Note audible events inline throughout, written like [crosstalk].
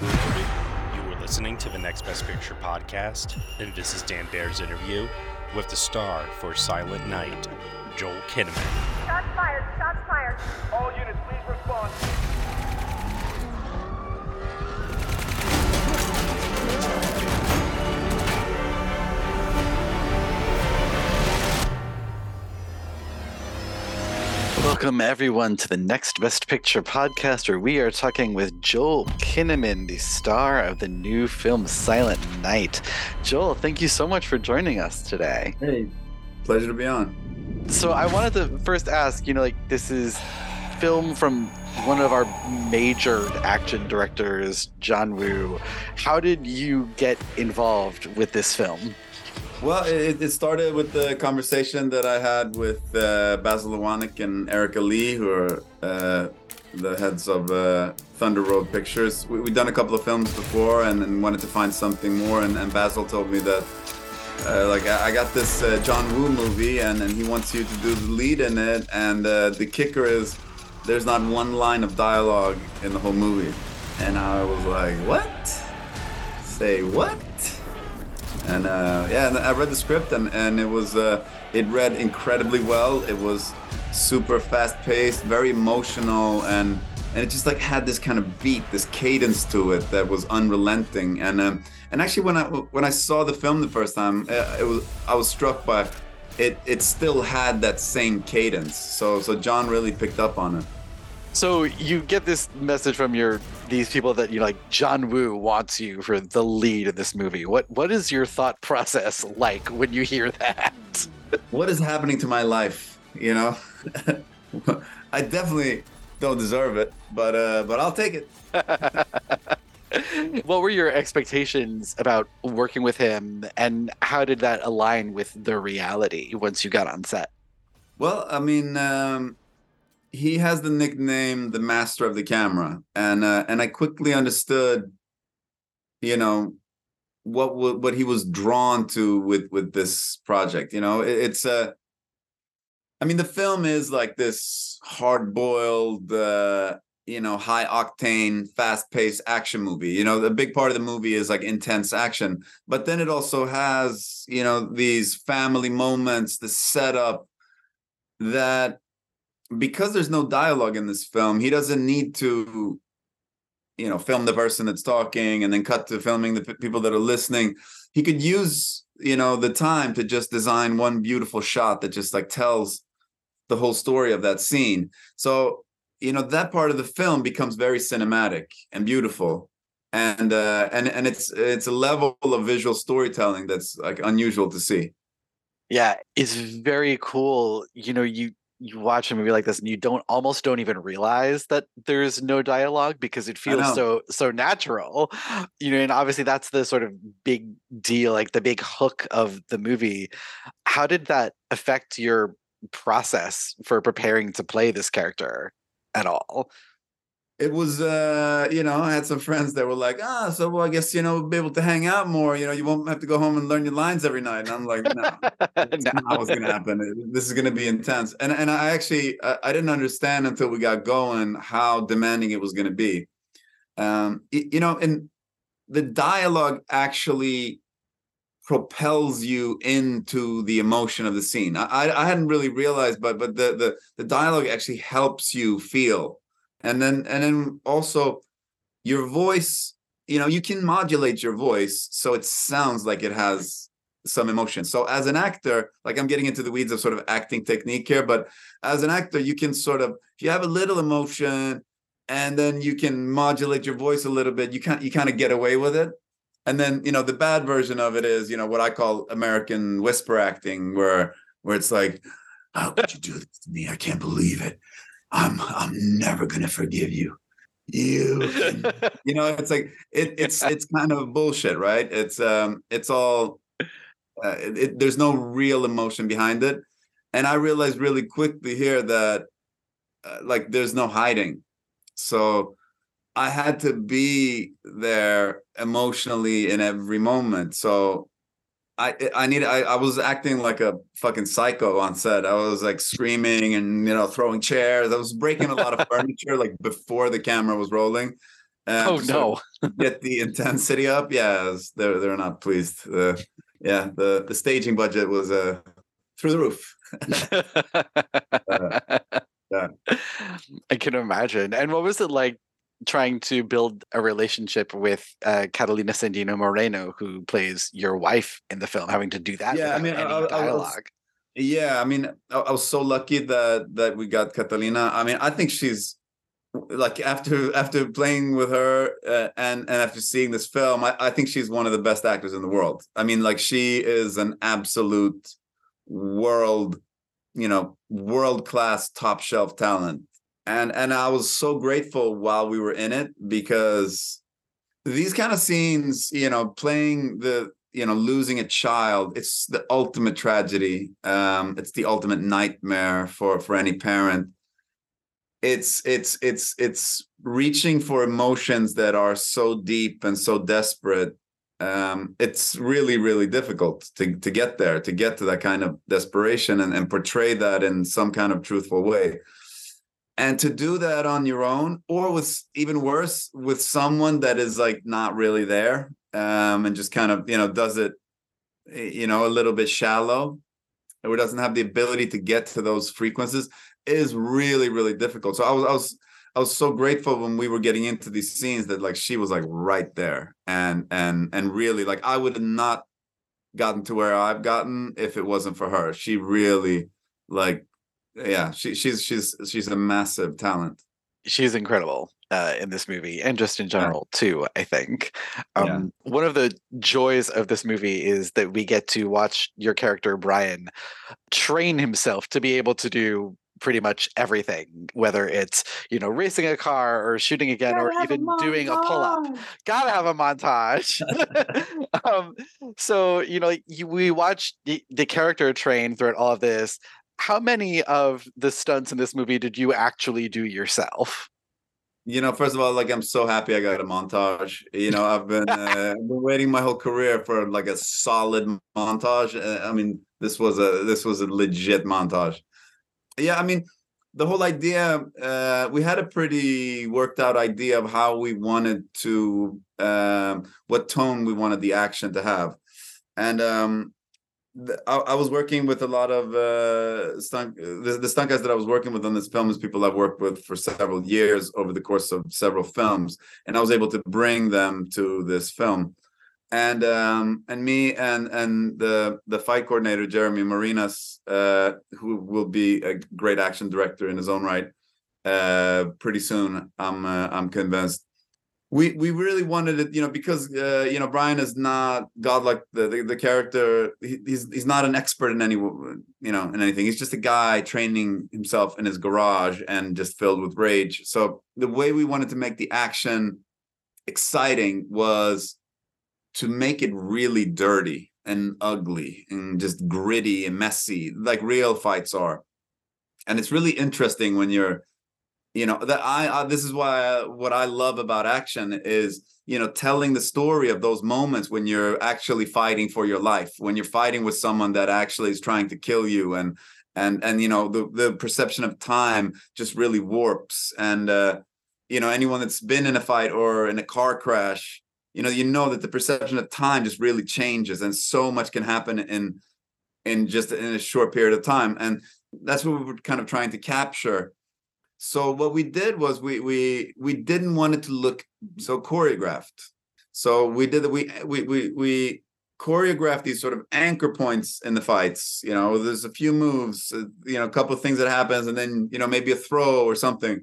You are listening to the Next Best Picture podcast, and this is Dan Baer's interview with the star for Silent Night, Joel Kinnaman. Shots fired! Shots fired! All units, please respond. Welcome, everyone, to the Next Best Picture podcast, where we are talking with Joel Kinnaman, the star of the new film Silent Night. Joel, thank you so much for joining us today. Hey, pleasure to be on. So, I wanted to first ask you know, like, this is film from one of our major action directors, John Woo. How did you get involved with this film? Well, it, it started with the conversation that I had with uh, Basil Iwanyk and Erica Lee, who are uh, the heads of uh, Thunder Road Pictures. We, we'd done a couple of films before and, and wanted to find something more. And, and Basil told me that, uh, like, I, I got this uh, John Woo movie, and, and he wants you to do the lead in it. And uh, the kicker is there's not one line of dialogue in the whole movie. And I was like, what? Say what? And uh, yeah, and I read the script and, and it was uh, it read incredibly well. It was super fast paced, very emotional, and and it just like had this kind of beat, this cadence to it that was unrelenting. And um, and actually, when I when I saw the film the first time, uh, it was I was struck by it. It still had that same cadence. So so John really picked up on it. So you get this message from your these people that you know, like John Woo wants you for the lead in this movie. What what is your thought process like when you hear that? what is happening to my life? You know, [laughs] I definitely don't deserve it, but uh, but I'll take it. [laughs] what were your expectations about working with him, and how did that align with the reality once you got on set? Well, I mean, um, he has the nickname the master of the camera. And uh, and i quickly understood you know what what he was drawn to with with this project you know? It, it's a uh, i mean the film is like this hard boiled uh you know high octane fast paced action movie. You know the big part of the movie is like intense action. But then it also has you know these family moments the setup that because there's no dialogue in this film, he doesn't need to, you know, film the person that's talking and then cut to filming the people that are listening. He could use, you know, the time to just design one beautiful shot that just like tells the whole story of that scene. So, you know, that part of the film becomes very cinematic and beautiful. And uh and and it's it's a level of visual storytelling that's like unusual to see. Yeah, it's very cool. You know, you you watch a movie like this and you don't almost don't even realize that there's no dialogue because it feels so so natural you know and obviously that's the sort of big deal like the big hook of the movie. How did that affect your process for preparing to play this character at all it was uh you know i had some friends that were like ah so well i guess you know we'll be able to hang out more. You know you won't have to go home and learn your lines every night. And i'm like no [laughs] that's no. not what's gonna happen. This is gonna be intense. And and i actually I, I didn't understand until we got going how demanding it was gonna be. Um you know and the dialogue actually propels you into the emotion of the scene. I i hadn't really realized but but the the, the dialogue actually helps you feel and then and then also your voice you know you can modulate your voice so it sounds like it has some emotion. So as an actor like i'm getting into the weeds of sort of acting technique here but as an actor you can sort of if you have a little emotion and then you can modulate your voice a little bit you can't you kind of get away with it. And then you know the bad version of it is you know what i call american whisper acting where where it's like oh, how could you do this to me? I can't believe it i'm i'm never gonna forgive you. You can, [laughs] you know it's like it, it's it's kind of bullshit right? It's um it's all uh, it, it, there's no real emotion behind it. And i realized really quickly here that uh, like there's no hiding. So i had to be there emotionally in every moment. So I I need I, I was acting like a fucking psycho on set. I was like screaming and you know throwing chairs. I was breaking a lot of furniture like before the camera was rolling. oh no! get the [laughs] intensity up. Yeah, they're they're not pleased. Uh, yeah, the the staging budget was uh through the roof. [laughs] [laughs] uh, yeah. I can imagine. And what was it like trying to build a relationship with uh, Catalina Sandino Moreno, who plays your wife in the film, having to do that. Yeah, I mean, I, I, dialogue. was, yeah, I mean, I, I, was so lucky that that we got Catalina. I mean, I think she's like after after playing with her uh, and and after seeing this film, I, I think she's one of the best actors in the world. I mean, like she is an absolute world, you know, world class, top shelf talent and and I was so grateful while we were in it because these kind of scenes, you know, playing the you know losing a child, it's the ultimate tragedy. Um, it's the ultimate nightmare for for any parent. It's it's it's it's reaching for emotions that are so deep and so desperate. Um, it's really really difficult to to get there, to get to that kind of desperation and, and portray that in some kind of truthful way and to do that on your own or with even worse with someone that is like not really there um and just kind of you know does it eh, you know a little bit shallow or doesn't have the ability to get to those frequencies is really really difficult. So i was i was i was so grateful when we were getting into these scenes that like she was like right there. And and and really like i would have not gotten to where i've gotten if it wasn't for her. She really like yeah she, she's she's she's a massive talent. She's incredible uh, in this movie and just in general yeah. too i think. Um, yeah. one of the joys of this movie is that we get to watch your character brian train himself to be able to do pretty much everything whether it's you know racing a car or shooting again or even a doing a pull-up. [laughs] gotta have a montage. [laughs] [laughs] Um, so you know you, we watch the, the character train throughout all of this how many of the stunts in this movie did you actually do yourself? You know, first of all, like I'm so happy I got a montage. You know, I've been [laughs] uh, been waiting my whole career for like a solid montage. Uh, I mean, this was a this was a legit montage. Yeah, I mean, the whole idea uh, we had a pretty worked out idea of how we wanted to um, what tone we wanted the action to have and um, I, I, was working with a lot of uh, stunt the, the stunt guys that I was working with on this film is people I've worked with for several years over the course of several films, and I was able to bring them to this film. And um, and me and and the the fight coordinator Jeremy Marinas, uh, who will be a great action director in his own right, uh, pretty soon. I'm uh, I'm convinced we we really wanted it, you know, because uh, you know Brian is not godlike the the, the character. He, he's he's not an expert in any you know in anything. He's just a guy training himself in his garage and just filled with rage. So the way we wanted to make the action exciting was to make it really dirty and ugly and just gritty and messy, like real fights are. And it's really interesting when you're you know that I, I this is why I, what I love about action is you know telling the story of those moments when you're actually fighting for your life when you're fighting with someone that actually is trying to kill you and and and you know the the perception of time just really warps. And uh you know anyone that's been in a fight or in a car crash you know you know that the perception of time just really changes and so much can happen in in just in a short period of time. And that's what we're kind of trying to capture so what we did was we we we didn't want it to look so choreographed. So we did we we we we choreographed these sort of anchor points in the fights. You know, there's a few moves, uh, you know, a couple of things that happens, and then you know maybe a throw or something.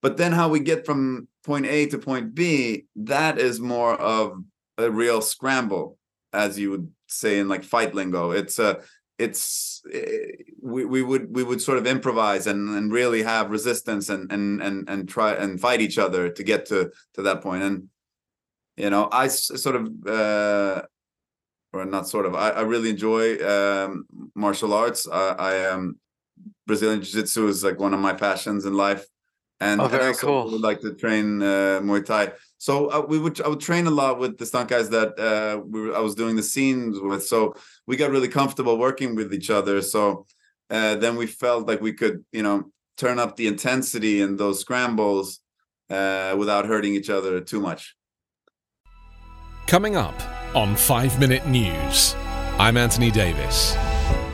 But then how we get from point A to point B, that is more of a real scramble, as you would say in like fight lingo. It's a it's eh, we, we would we would sort of improvise and and really have resistance and and and and try and fight each other to get to to that point. And you know i sort of uh or not sort of i, I really enjoy um martial arts. I, I am um, brazilian jiu-jitsu is like one of my passions in life and, oh, very and I cool. would like to train uh, Muay Thai. So uh, we would I would train a lot with the stunt guys that uh, we were, I was doing the scenes with. So we got really comfortable working with each other. So uh, then we felt like we could, you know, turn up the intensity in those scrambles uh, without hurting each other too much. Coming up on Five Minute News, I'm Anthony Davis.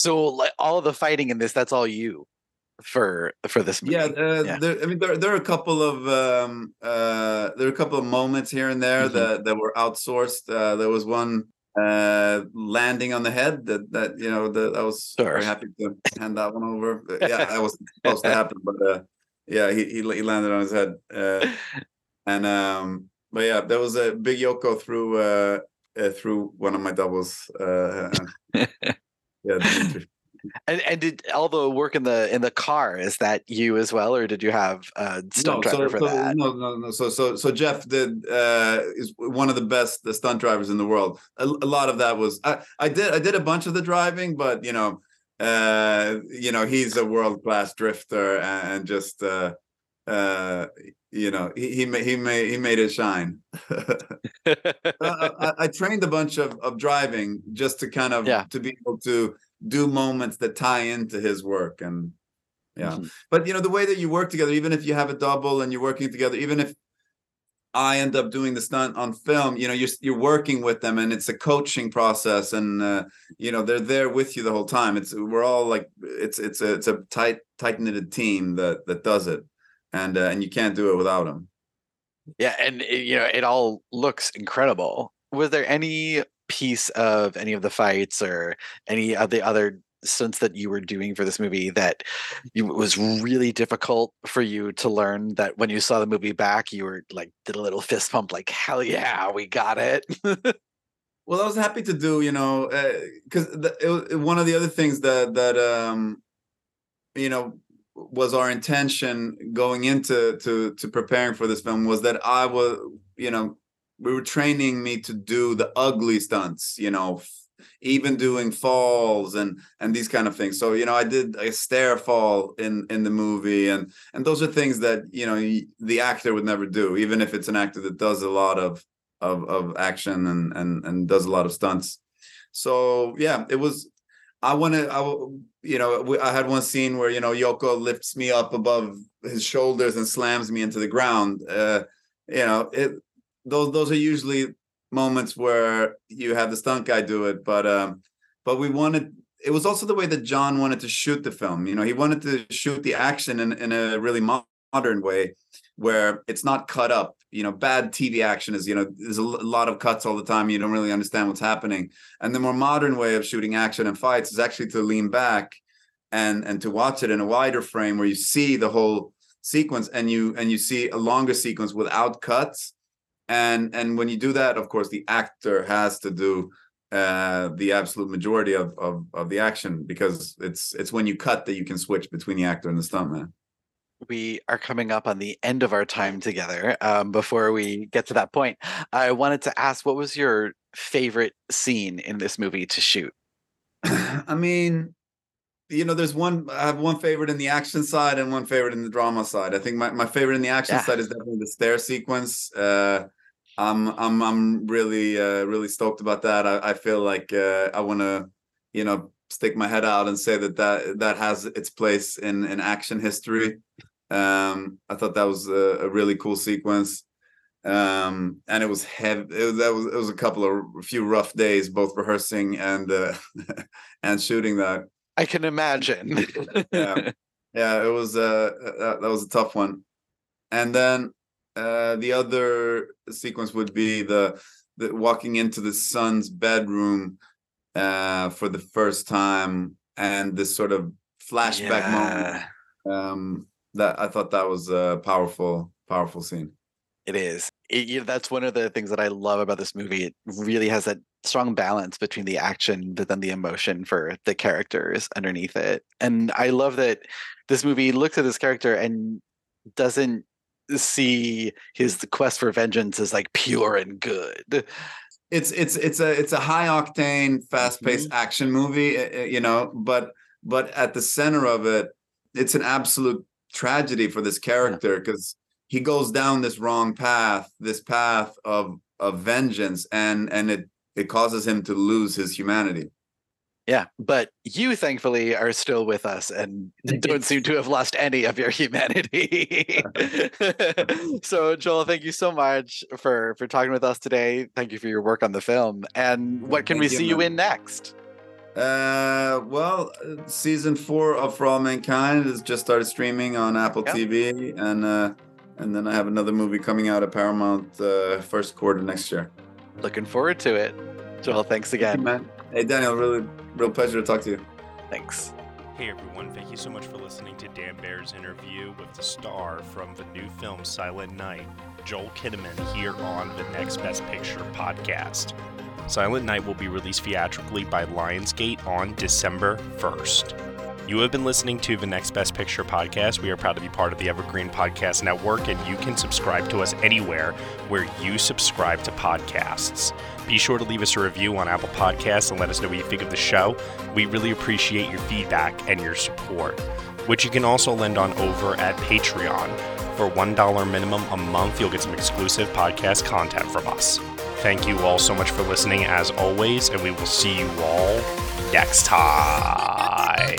So like all of the fighting in this, that's all you for for this movie. Yeah, uh, yeah. There, I mean, there, there are a couple of um, uh, there are a couple of moments here and there mm-hmm. that that were outsourced. Uh, there was one uh, landing on the head that that you know that I was sure. very happy to hand that one over. [laughs] Yeah, that was supposed to happen, but uh, yeah, he, he, he landed on his head, uh, and um, but yeah, there was a big Yoko through uh, uh, through one of my doubles. Uh, [laughs] yeah. [laughs] And, and did all the work in the in the car is that you as well, or did you have a stunt no, driver so, for so, that? No, no, no. So so so Jeff did uh, is one of the best the stunt drivers in the world. A, a, lot of that was I, I did I did a bunch of the driving, but you know uh, you know he's a world class drifter and just uh, uh, you know he he made he made he made it shine. [laughs] I, I, trained a bunch of of driving just to kind of yeah. to be able to do moments that tie into his work and yeah mm-hmm. but you know the way that you work together even if you have a double and you're working together even if i end up doing the stunt on film you know you're you're working with them and it's a coaching process and uh, you know they're there with you the whole time it's we're all like it's it's a it's a tight tight knitted team that that does it and uh, and you can't do it without them yeah and it, you know it all looks incredible. Was there any piece of any of the fights or any of the other stunts that you were doing for this movie that it was really difficult for you to learn that when you saw the movie back you were like did a little fist pump like hell yeah we got it. [laughs] Well i was happy to do you know because uh, one of the other things that that um you know was our intention going into to to preparing for this film was that i was you know we were training me to do the ugly stunts you know even doing falls and and these kind of things. So you know i did a stair fall in in the movie and and those are things that you know the actor would never do even if it's an actor that does a lot of of of action and and and does a lot of stunts. So yeah it was i want to i you know i had one scene where you know yoko lifts me up above his shoulders and slams me into the ground uh you know it those those are usually moments where you have the stunt guy do it but um but we wanted it was also the way that john wanted to shoot the film you know he wanted to shoot the action in, in a really modern way where it's not cut up. You know bad tv action is you know there's a lot of cuts all the time. You don't really understand what's happening. And the more modern way of shooting action and fights is actually to lean back and and to watch it in a wider frame where you see the whole sequence and you and you see a longer sequence without cuts. And and when you do that of course the actor has to do uh the absolute majority of of, of the action because it's it's when you cut that you can switch between the actor and the stuntman we are coming up on the end of our time together um, before we get to that point i wanted to ask what was your favorite scene in this movie to shoot [sighs] i mean you know there's one i have one favorite in the action side and one favorite in the drama side i think my, my favorite in the action yeah. side is definitely the stair sequence uh I'm I'm I'm really uh, really stoked about that. I, I feel like uh, I want to, you know, stick my head out and say that that that has its place in in action history. Um, I thought that was a, a really cool sequence, um, and it was heavy. It, that was it was a couple of a few rough days, both rehearsing and uh, [laughs] and shooting that. I can imagine. [laughs] yeah, yeah, it was uh, that, that was a tough one, and then uh, the other sequence would be the the walking into the son's bedroom uh, for the first time and this sort of flashback yeah. moment. Um, that I thought that was a powerful, powerful scene. It is. It, that's one of the things that I love about this movie. It really has that strong balance between the action, but then the emotion for the characters underneath it. And I love that this movie looks at this character and doesn't see his quest for vengeance as like pure and good it's it's it's a it's a high octane fast paced mm-hmm. action movie eh, eh, you know but but at the center of it it's an absolute tragedy for this character because he goes down this wrong path this path of of vengeance and and it it causes him to lose his humanity yeah, but you thankfully are still with us and [laughs] don't seem to have lost any of your humanity. [laughs] so Joel, thank you so much for for talking with us today. Thank you for your work on the film. And what can thank we see you, you in next? Uh, well, season four of For All Mankind has just started streaming on Apple yep. TV, and uh, and then I have another movie coming out at Paramount uh, first quarter next year. Looking forward to it. Joel, thanks again. Thank you, Hey, Daniel, really, real pleasure to talk to you. Thanks. Hey everyone, thank you so much for listening to Dan Baer's interview with the star from the new film Silent Night, Joel Kinnaman, here on the Next Best Picture podcast. Silent Night will be released theatrically by Lionsgate on December 1st. You have been listening to the Next Best Picture podcast. We are proud to be part of the Evergreen Podcast Network, and you can subscribe to us anywhere where you subscribe to podcasts. Be sure to leave us a review on Apple Podcasts and let us know what you think of the show. We really appreciate your feedback and your support, which you can also lend on over at Patreon. For $1 minimum a month, you'll get some exclusive podcast content from us. Thank you all so much for listening, as always, and we will see you all next time.